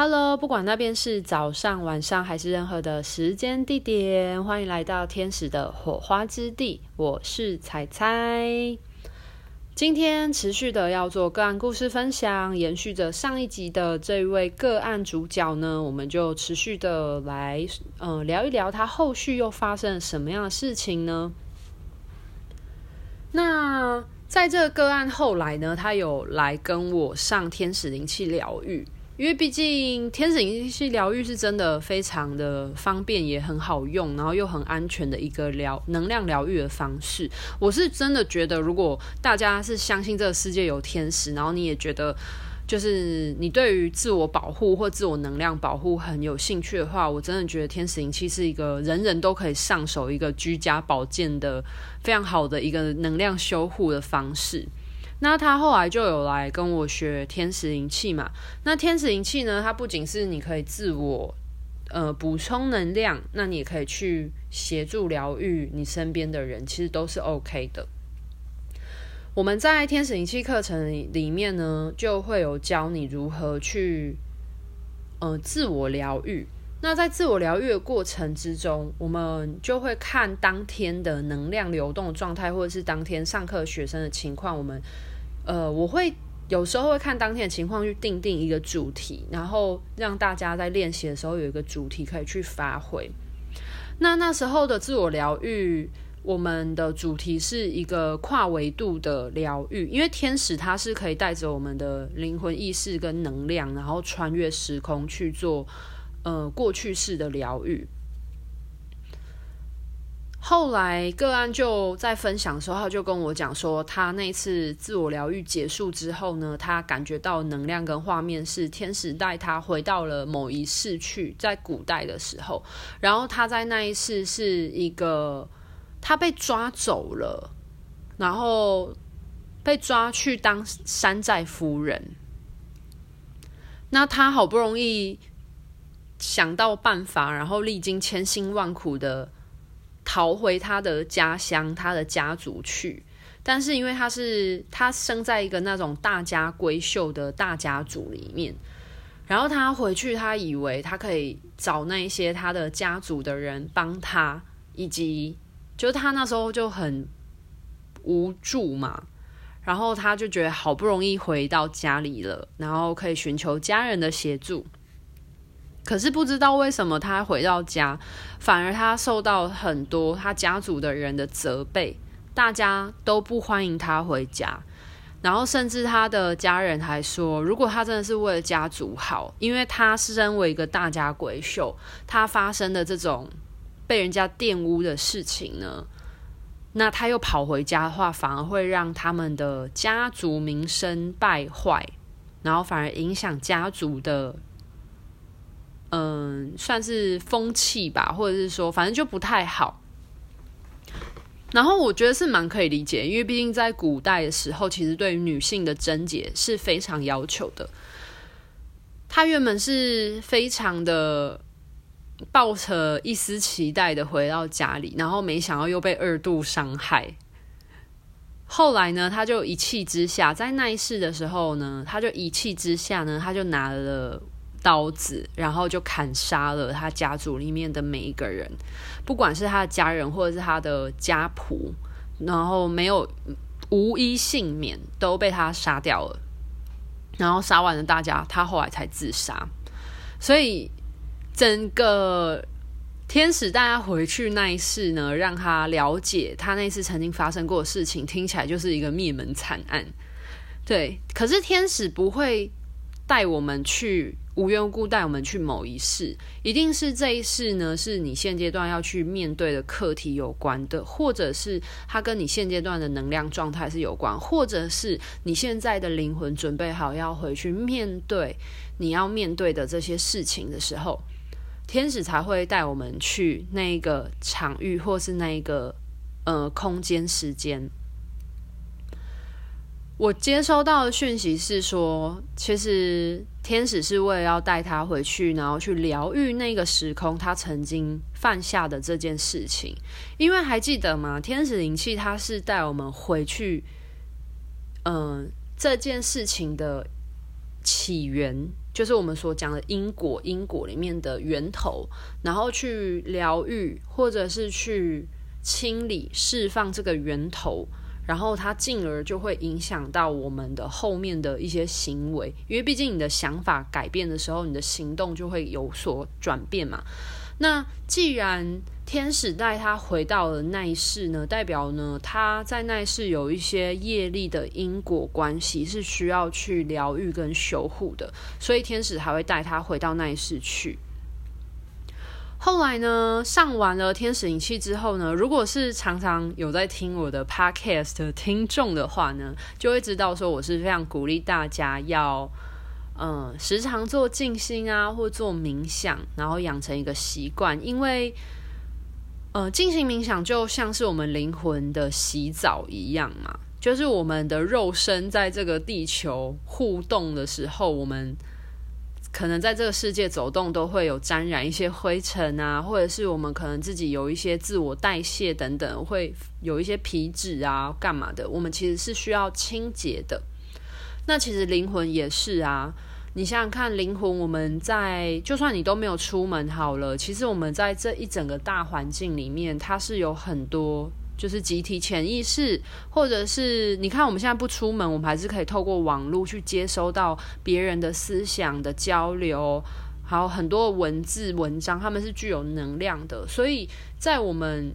Hello，不管那边是早上、晚上还是任何的时间地点，欢迎来到天使的火花之地。我是彩彩。今天持续的要做个案故事分享，延续着上一集的这位个案主角呢，我们就持续的来、呃、聊一聊他后续又发生了什么样的事情呢？那在这个个案后来呢，他有来跟我上天使灵气疗愈。因为毕竟天使灵气疗愈是真的非常的方便，也很好用，然后又很安全的一个疗能量疗愈的方式。我是真的觉得，如果大家是相信这个世界有天使，然后你也觉得就是你对于自我保护或自我能量保护很有兴趣的话，我真的觉得天使灵气是一个人人都可以上手一个居家保健的非常好的一个能量修护的方式。那他后来就有来跟我学天使灵气嘛。那天使灵气呢，它不仅是你可以自我呃补充能量，那你也可以去协助疗愈你身边的人，其实都是 OK 的。我们在天使灵气课程里面呢，就会有教你如何去呃自我疗愈。那在自我疗愈的过程之中，我们就会看当天的能量流动状态，或者是当天上课学生的情况。我们，呃，我会有时候会看当天的情况去定定一个主题，然后让大家在练习的时候有一个主题可以去发挥。那那时候的自我疗愈，我们的主题是一个跨维度的疗愈，因为天使它是可以带着我们的灵魂意识跟能量，然后穿越时空去做。呃，过去式的疗愈。后来个案就在分享的时候，他就跟我讲说，他那次自我疗愈结束之后呢，他感觉到能量跟画面是天使带他回到了某一世去，在古代的时候，然后他在那一世是一个他被抓走了，然后被抓去当山寨夫人。那他好不容易。想到办法，然后历经千辛万苦的逃回他的家乡、他的家族去。但是因为他是他生在一个那种大家闺秀的大家族里面，然后他回去，他以为他可以找那些他的家族的人帮他，以及就是他那时候就很无助嘛，然后他就觉得好不容易回到家里了，然后可以寻求家人的协助。可是不知道为什么他回到家，反而他受到很多他家族的人的责备，大家都不欢迎他回家，然后甚至他的家人还说，如果他真的是为了家族好，因为他是身为一个大家闺秀，他发生的这种被人家玷污的事情呢，那他又跑回家的话，反而会让他们的家族名声败坏，然后反而影响家族的。嗯，算是风气吧，或者是说，反正就不太好。然后我觉得是蛮可以理解，因为毕竟在古代的时候，其实对于女性的贞洁是非常要求的。她原本是非常的抱着一丝期待的回到家里，然后没想到又被二度伤害。后来呢，她就一气之下，在那一世的时候呢，她就一气之下呢，她就拿了。刀子，然后就砍杀了他家族里面的每一个人，不管是他的家人或者是他的家仆，然后没有无一幸免，都被他杀掉了。然后杀完了大家，他后来才自杀。所以整个天使带他回去那一世呢，让他了解他那次曾经发生过的事情，听起来就是一个灭门惨案。对，可是天使不会带我们去。无缘无故带我们去某一世，一定是这一世呢，是你现阶段要去面对的课题有关的，或者是它跟你现阶段的能量状态是有关，或者是你现在的灵魂准备好要回去面对你要面对的这些事情的时候，天使才会带我们去那一个场域，或是那一个呃空间时间。我接收到的讯息是说，其实天使是为了要带他回去，然后去疗愈那个时空他曾经犯下的这件事情。因为还记得吗？天使灵气它是带我们回去，嗯、这件事情的起源，就是我们所讲的因果，因果里面的源头，然后去疗愈，或者是去清理、释放这个源头，然后它进而就会影响到我们的后面的一些行为，因为毕竟你的想法改变的时候，你的行动就会有所转变嘛。那既然天使带他回到了那一世呢，代表呢他在那一世有一些业力的因果关系是需要去疗愈跟修护的，所以天使还会带他回到那一世去。后来呢，上完了天使灵气之后呢，如果是常常有在听我的 podcast 的听众的话呢，就会知道说我是非常鼓励大家要。嗯，时常做静心啊，或做冥想，然后养成一个习惯。因为，呃，静心冥想就像是我们灵魂的洗澡一样嘛，就是我们的肉身在这个地球互动的时候，我们可能在这个世界走动都会有沾染一些灰尘啊，或者是我们可能自己有一些自我代谢等等，会有一些皮脂啊，干嘛的？我们其实是需要清洁的。那其实灵魂也是啊。你想想看，灵魂，我们在就算你都没有出门好了，其实我们在这一整个大环境里面，它是有很多就是集体潜意识，或者是你看我们现在不出门，我们还是可以透过网络去接收到别人的思想的交流，还有很多文字文章，他们是具有能量的，所以在我们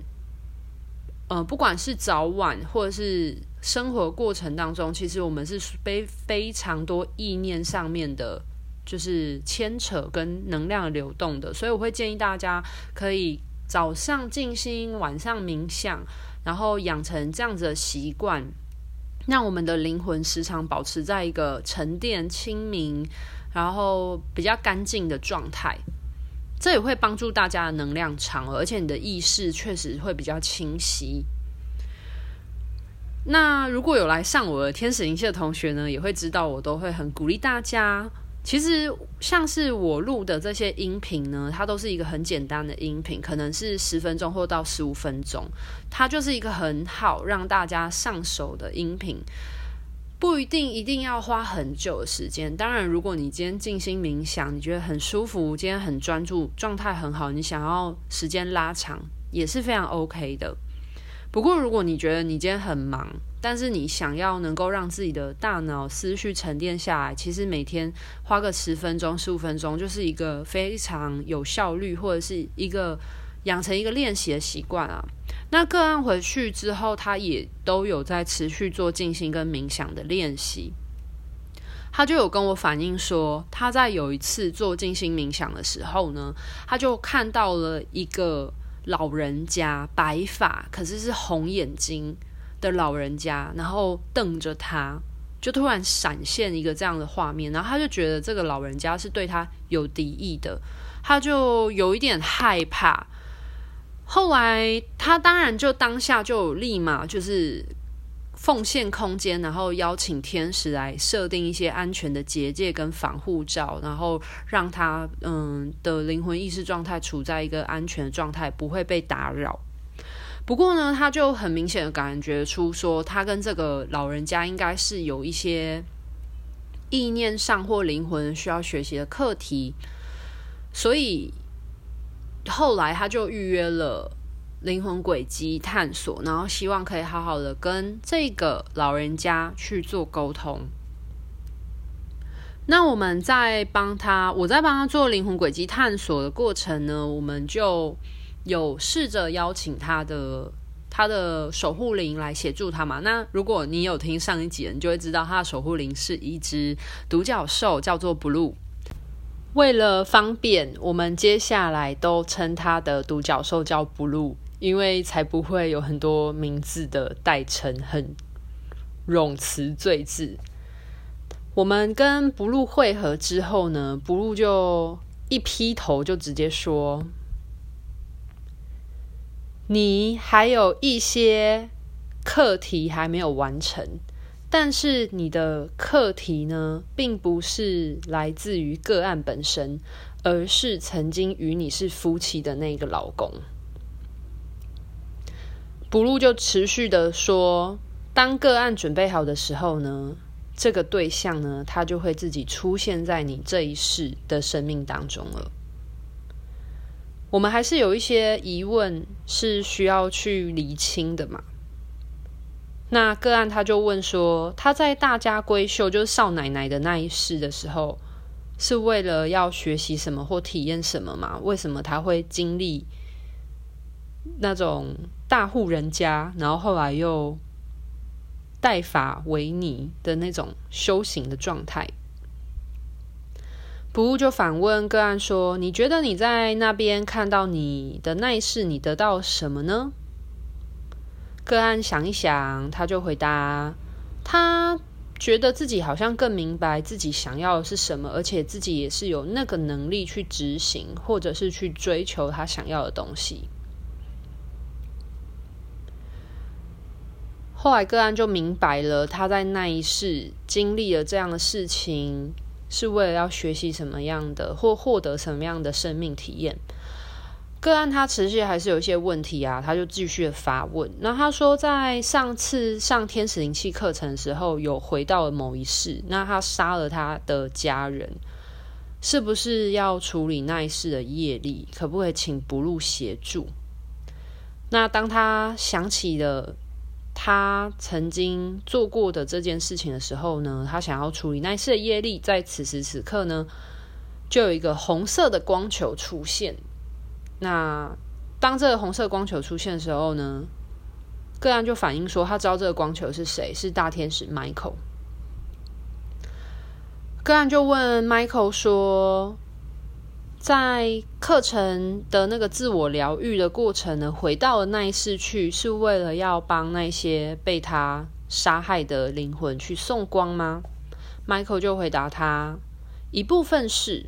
呃不管是早晚或者是。生活过程当中，其实我们是非非常多意念上面的，就是牵扯跟能量流动的，所以我会建议大家可以早上静心，晚上冥想，然后养成这样子的习惯，让我们的灵魂时常保持在一个沉淀、清明，然后比较干净的状态，这也会帮助大家的能量场，而且你的意识确实会比较清晰。那如果有来上我的天使灵气的同学呢，也会知道我都会很鼓励大家。其实像是我录的这些音频呢，它都是一个很简单的音频，可能是十分钟或到十五分钟，它就是一个很好让大家上手的音频，不一定一定要花很久的时间。当然，如果你今天静心冥想，你觉得很舒服，今天很专注，状态很好，你想要时间拉长，也是非常 OK 的。不过，如果你觉得你今天很忙，但是你想要能够让自己的大脑思绪沉淀下来，其实每天花个十分钟、十五分钟，就是一个非常有效率，或者是一个养成一个练习的习惯啊。那个案回去之后，他也都有在持续做静心跟冥想的练习。他就有跟我反映说，他在有一次做静心冥想的时候呢，他就看到了一个。老人家白发，可是是红眼睛的老人家，然后瞪着他，就突然闪现一个这样的画面，然后他就觉得这个老人家是对他有敌意的，他就有一点害怕。后来他当然就当下就立马就是。奉献空间，然后邀请天使来设定一些安全的结界跟防护罩，然后让他嗯的灵魂意识状态处在一个安全的状态，不会被打扰。不过呢，他就很明显的感觉出说，他跟这个老人家应该是有一些意念上或灵魂需要学习的课题，所以后来他就预约了。灵魂轨迹探索，然后希望可以好好的跟这个老人家去做沟通。那我们在帮他，我在帮他做灵魂轨迹探索的过程呢，我们就有试着邀请他的他的守护灵来协助他嘛。那如果你有听上一集，你就会知道他的守护灵是一只独角兽，叫做 Blue。为了方便，我们接下来都称他的独角兽叫 Blue。因为才不会有很多名字的代称，很冗词赘字。我们跟 Blue 会合之后呢，Blue 就一劈头就直接说：“你还有一些课题还没有完成，但是你的课题呢，并不是来自于个案本身，而是曾经与你是夫妻的那个老公。” Blue 就持续的说，当个案准备好的时候呢，这个对象呢，他就会自己出现在你这一世的生命当中了。我们还是有一些疑问是需要去厘清的嘛。那个案他就问说，他在大家闺秀，就是少奶奶的那一世的时候，是为了要学习什么或体验什么吗？为什么他会经历那种大户人家，然后后来又带法为尼的那种修行的状态？不就反问个案说：“你觉得你在那边看到你的那一世，你得到什么呢？”个案想一想，他就回答：“他觉得自己好像更明白自己想要的是什么，而且自己也是有那个能力去执行，或者是去追求他想要的东西。”后来个案就明白了，他在那一世经历了这样的事情。是为了要学习什么样的，或获得什么样的生命体验？个案他持续还是有一些问题啊，他就继续的发问。那他说，在上次上天使灵气课程的时候，有回到了某一世，那他杀了他的家人，是不是要处理那一世的业力？可不可以请不入协助？那当他想起了。他曾经做过的这件事情的时候呢，他想要处理那一次的业力，在此时此刻呢，就有一个红色的光球出现。那当这个红色光球出现的时候呢，个案就反映说，他知道这个光球是谁，是大天使 Michael。个案就问 Michael 说。在课程的那个自我疗愈的过程呢，回到了那一世去，是为了要帮那些被他杀害的灵魂去送光吗？Michael 就回答他，一部分是，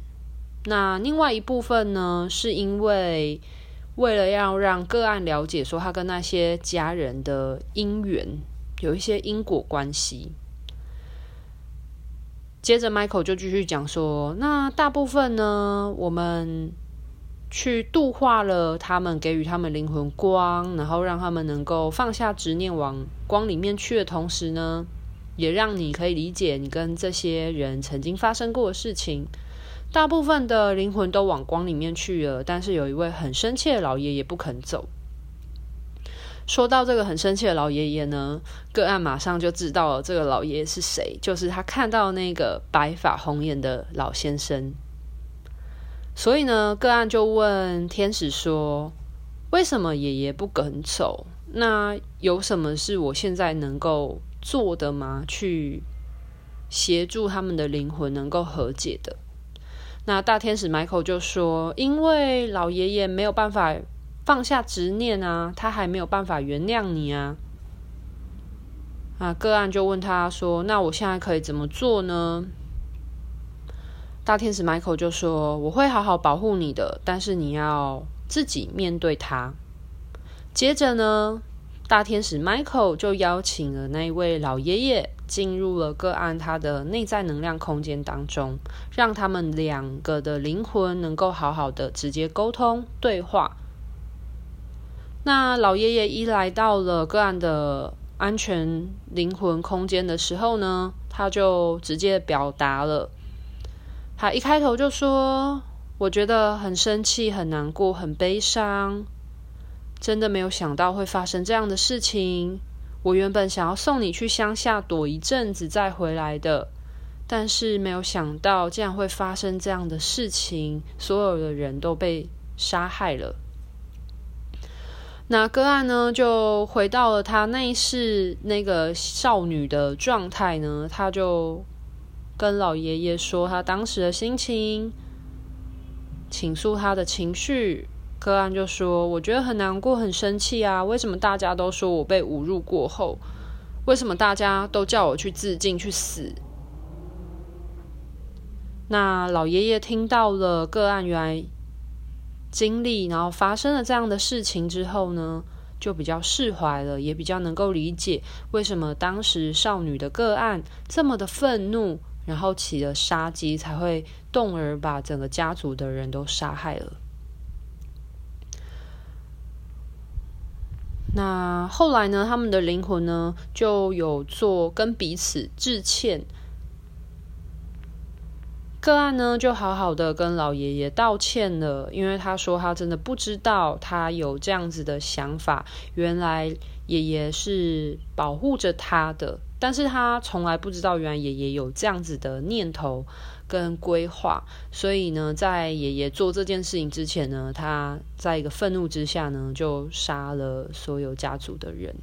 那另外一部分呢，是因为为了要让个案了解说他跟那些家人的因缘有一些因果关系。接着，Michael 就继续讲说：“那大部分呢，我们去度化了他们，给予他们灵魂光，然后让他们能够放下执念，往光里面去的同时呢，也让你可以理解你跟这些人曾经发生过的事情。大部分的灵魂都往光里面去了，但是有一位很生气的老爷爷不肯走。”说到这个很生气的老爷爷呢，个案马上就知道了这个老爷爷是谁，就是他看到那个白发红眼的老先生。所以呢，个案就问天使说：“为什么爷爷不肯走？那有什么是我现在能够做的吗？去协助他们的灵魂能够和解的？”那大天使 Michael 就说：“因为老爷爷没有办法。”放下执念啊，他还没有办法原谅你啊。啊，个案就问他说：“那我现在可以怎么做呢？”大天使 Michael 就说：“我会好好保护你的，但是你要自己面对他。”接着呢，大天使 Michael 就邀请了那一位老爷爷进入了个案他的内在能量空间当中，让他们两个的灵魂能够好好的直接沟通对话。那老爷爷一来到了个案的安全灵魂空间的时候呢，他就直接表达了，他一开头就说：“我觉得很生气、很难过、很悲伤，真的没有想到会发生这样的事情。我原本想要送你去乡下躲一阵子再回来的，但是没有想到竟然会发生这样的事情，所有的人都被杀害了。”那个案呢，就回到了他那一世那个少女的状态呢，他就跟老爷爷说他当时的心情，倾诉他的情绪。个案就说：“我觉得很难过，很生气啊！为什么大家都说我被侮辱过后？为什么大家都叫我去自尽去死？”那老爷爷听到了个案，原来。经历，然后发生了这样的事情之后呢，就比较释怀了，也比较能够理解为什么当时少女的个案这么的愤怒，然后起了杀机，才会动而把整个家族的人都杀害了。那后来呢，他们的灵魂呢就有做跟彼此致歉。个案呢就好好的跟老爷爷道歉了，因为他说他真的不知道他有这样子的想法，原来爷爷是保护着他的，但是他从来不知道原来爷爷有这样子的念头。跟规划，所以呢，在爷爷做这件事情之前呢，他在一个愤怒之下呢，就杀了所有家族的人。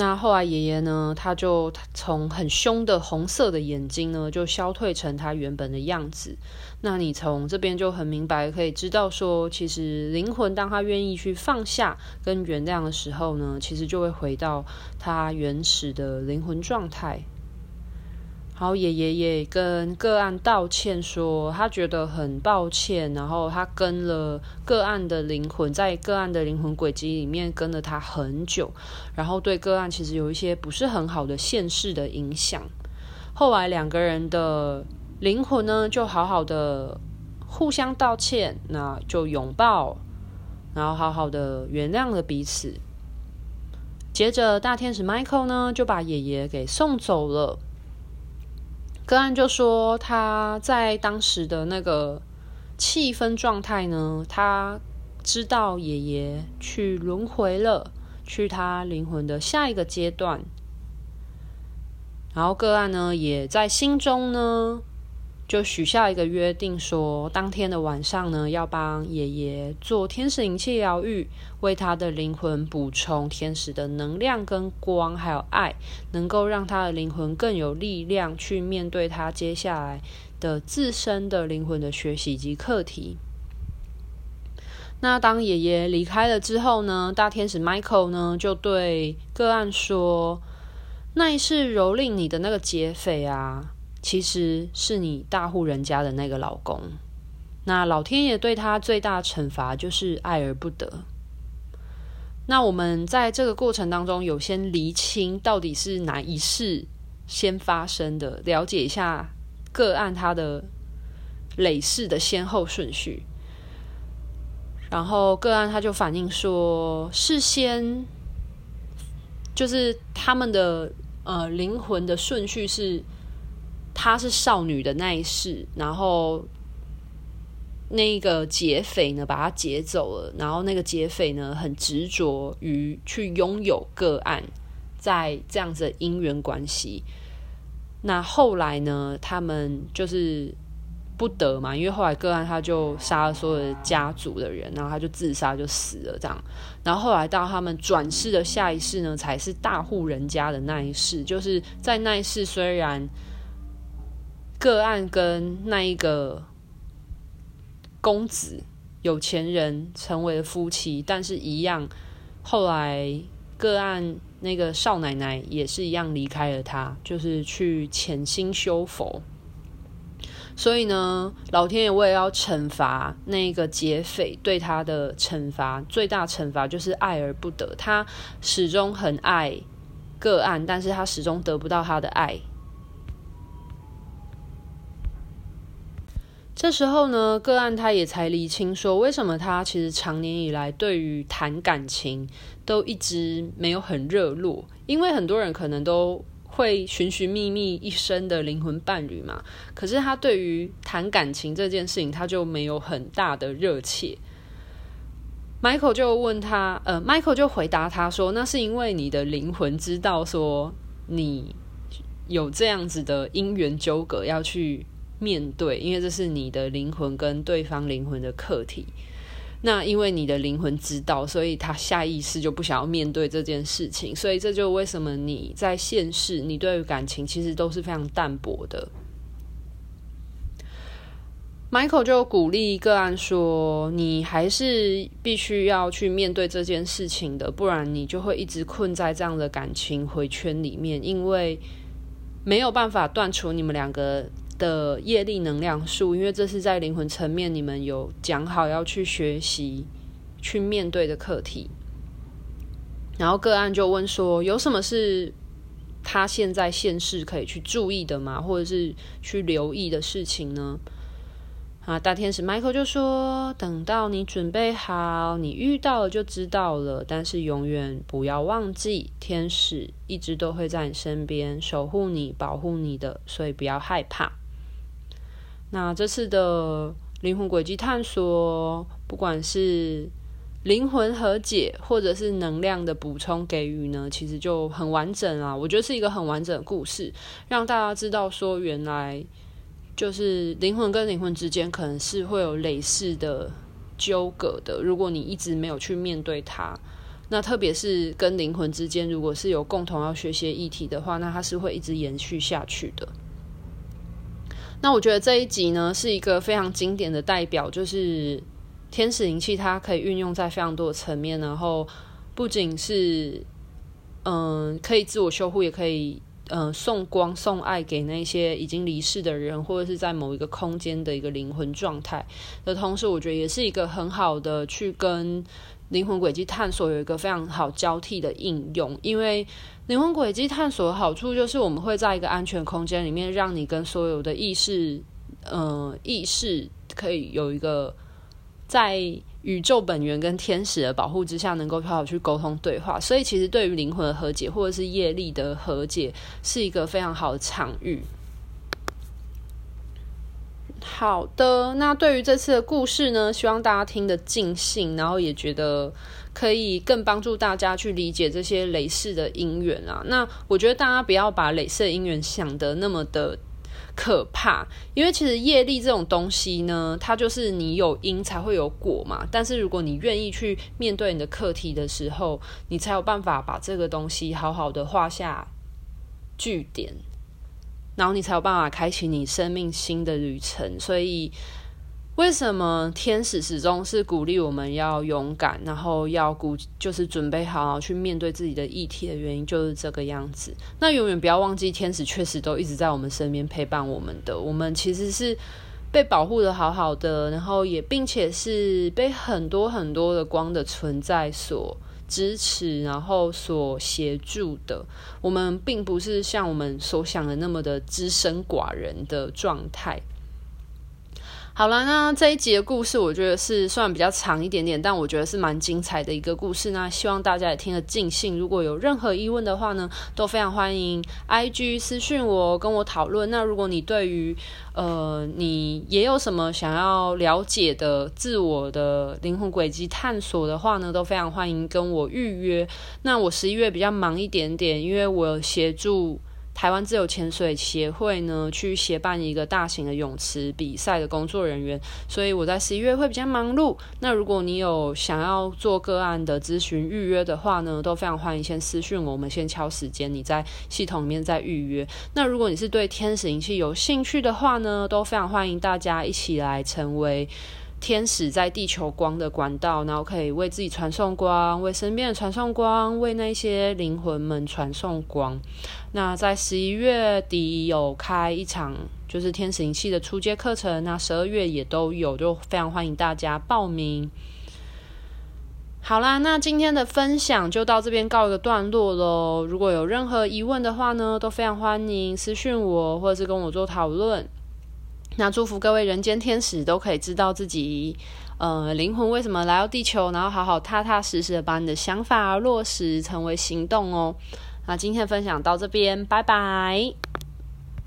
那后来爷爷呢，他就从很凶的红色的眼睛呢，就消退成他原本的样子。那你从这边就很明白，可以知道说，其实灵魂当他愿意去放下跟原谅的时候呢，其实就会回到他原始的灵魂状态。然后爷爷也跟个案道歉说，他觉得很抱歉，然后他跟了个案的灵魂，在个案的灵魂轨迹里面跟了他很久，然后对个案其实有一些不是很好的现世的影响。后来两个人的灵魂呢，就好好的互相道歉，那就拥抱，然后好好的原谅了彼此。接着大天使 Michael 呢，就把爷爷给送走了。个案就说他在当时的那个气氛状态呢，他知道爷爷去轮回了，去他灵魂的下一个阶段。然后个案呢，也在心中呢。就许下一个约定说，说当天的晚上呢，要帮爷爷做天使灵气疗愈，为他的灵魂补充天使的能量跟光，还有爱，能够让他的灵魂更有力量去面对他接下来的自身的灵魂的学习及课题。那当爷爷离开了之后呢，大天使 Michael 呢就对个案说：“那一世蹂躏你的那个劫匪啊。”其实是你大户人家的那个老公，那老天爷对他最大惩罚就是爱而不得。那我们在这个过程当中有先厘清到底是哪一世先发生的，了解一下个案他的累世的先后顺序。然后个案他就反映说，事先就是他们的呃灵魂的顺序是。她是少女的那一世，然后那个劫匪呢，把她劫走了，然后那个劫匪呢，很执着于去拥有个案，在这样子的姻缘关系。那后来呢，他们就是不得嘛，因为后来个案他就杀了所有的家族的人，然后他就自杀就死了这样。然后后来到他们转世的下一世呢，才是大户人家的那一世，就是在那一世虽然。个案跟那一个公子有钱人成为了夫妻，但是一样，后来个案那个少奶奶也是一样离开了他，就是去潜心修佛。所以呢，老天爷为了要惩罚那个劫匪，对他的惩罚最大惩罚就是爱而不得。他始终很爱个案，但是他始终得不到他的爱。这时候呢，个案他也才厘清说，为什么他其实长年以来对于谈感情都一直没有很热络，因为很多人可能都会寻寻觅觅一生的灵魂伴侣嘛，可是他对于谈感情这件事情，他就没有很大的热切。Michael 就问他，呃，Michael 就回答他说，那是因为你的灵魂知道说你有这样子的因缘纠葛要去。面对，因为这是你的灵魂跟对方灵魂的课题。那因为你的灵魂知道，所以他下意识就不想要面对这件事情。所以这就为什么你在现世，你对于感情其实都是非常淡薄的。Michael 就鼓励个案说：“你还是必须要去面对这件事情的，不然你就会一直困在这样的感情回圈里面，因为没有办法断除你们两个。”的业力能量数，因为这是在灵魂层面，你们有讲好要去学习、去面对的课题。然后个案就问说：“有什么是他现在现世可以去注意的吗？或者是去留意的事情呢？”啊，大天使 Michael 就说：“等到你准备好，你遇到了就知道了。但是永远不要忘记，天使一直都会在你身边守护你、保护你的，所以不要害怕。”那这次的灵魂轨迹探索，不管是灵魂和解，或者是能量的补充给予呢，其实就很完整啊。我觉得是一个很完整的故事，让大家知道说原来。就是灵魂跟灵魂之间可能是会有累世的纠葛的。如果你一直没有去面对它，那特别是跟灵魂之间，如果是有共同要学习议题的话，那它是会一直延续下去的。那我觉得这一集呢是一个非常经典的代表，就是天使灵气，它可以运用在非常多的层面，然后不仅是嗯可以自我修护，也可以。呃，送光送爱给那些已经离世的人，或者是在某一个空间的一个灵魂状态的同时，我觉得也是一个很好的去跟灵魂轨迹探索有一个非常好交替的应用。因为灵魂轨迹探索的好处就是，我们会在一个安全空间里面，让你跟所有的意识，呃，意识可以有一个在。宇宙本源跟天使的保护之下，能够好好去沟通对话，所以其实对于灵魂的和解或者是业力的和解，是一个非常好的场域。好的，那对于这次的故事呢，希望大家听得尽兴，然后也觉得可以更帮助大家去理解这些累世的因缘啊。那我觉得大家不要把累世的因缘想得那么的。可怕，因为其实业力这种东西呢，它就是你有因才会有果嘛。但是如果你愿意去面对你的课题的时候，你才有办法把这个东西好好的画下句点，然后你才有办法开启你生命新的旅程。所以。为什么天使始终是鼓励我们要勇敢，然后要鼓就是准备好，好去面对自己的议题的原因就是这个样子。那永远不要忘记，天使确实都一直在我们身边陪伴我们的。我们其实是被保护得好好的，然后也并且是被很多很多的光的存在所支持，然后所协助的。我们并不是像我们所想的那么的只身寡人的状态。好了，那这一集的故事，我觉得是算比较长一点点，但我觉得是蛮精彩的一个故事。那希望大家也听得尽兴。如果有任何疑问的话呢，都非常欢迎 IG 私讯我，跟我讨论。那如果你对于呃，你也有什么想要了解的自我的灵魂轨迹探索的话呢，都非常欢迎跟我预约。那我十一月比较忙一点点，因为我有协助。台湾自由潜水协会呢，去协办一个大型的泳池比赛的工作人员，所以我在十一月会比较忙碌。那如果你有想要做个案的咨询预约的话呢，都非常欢迎先私讯我，们先敲时间，你在系统里面再预约。那如果你是对天使仪器有兴趣的话呢，都非常欢迎大家一起来成为。天使在地球光的管道，然后可以为自己传送光，为身边的传送光，为那些灵魂们传送光。那在十一月底有开一场就是天使灵气的初阶课程，那十二月也都有，就非常欢迎大家报名。好啦，那今天的分享就到这边告一个段落喽。如果有任何疑问的话呢，都非常欢迎私讯我，或者是跟我做讨论。那祝福各位人间天使都可以知道自己，呃，灵魂为什么来到地球，然后好好踏踏实实的把你的想法落实成为行动哦。那今天的分享到这边，拜拜。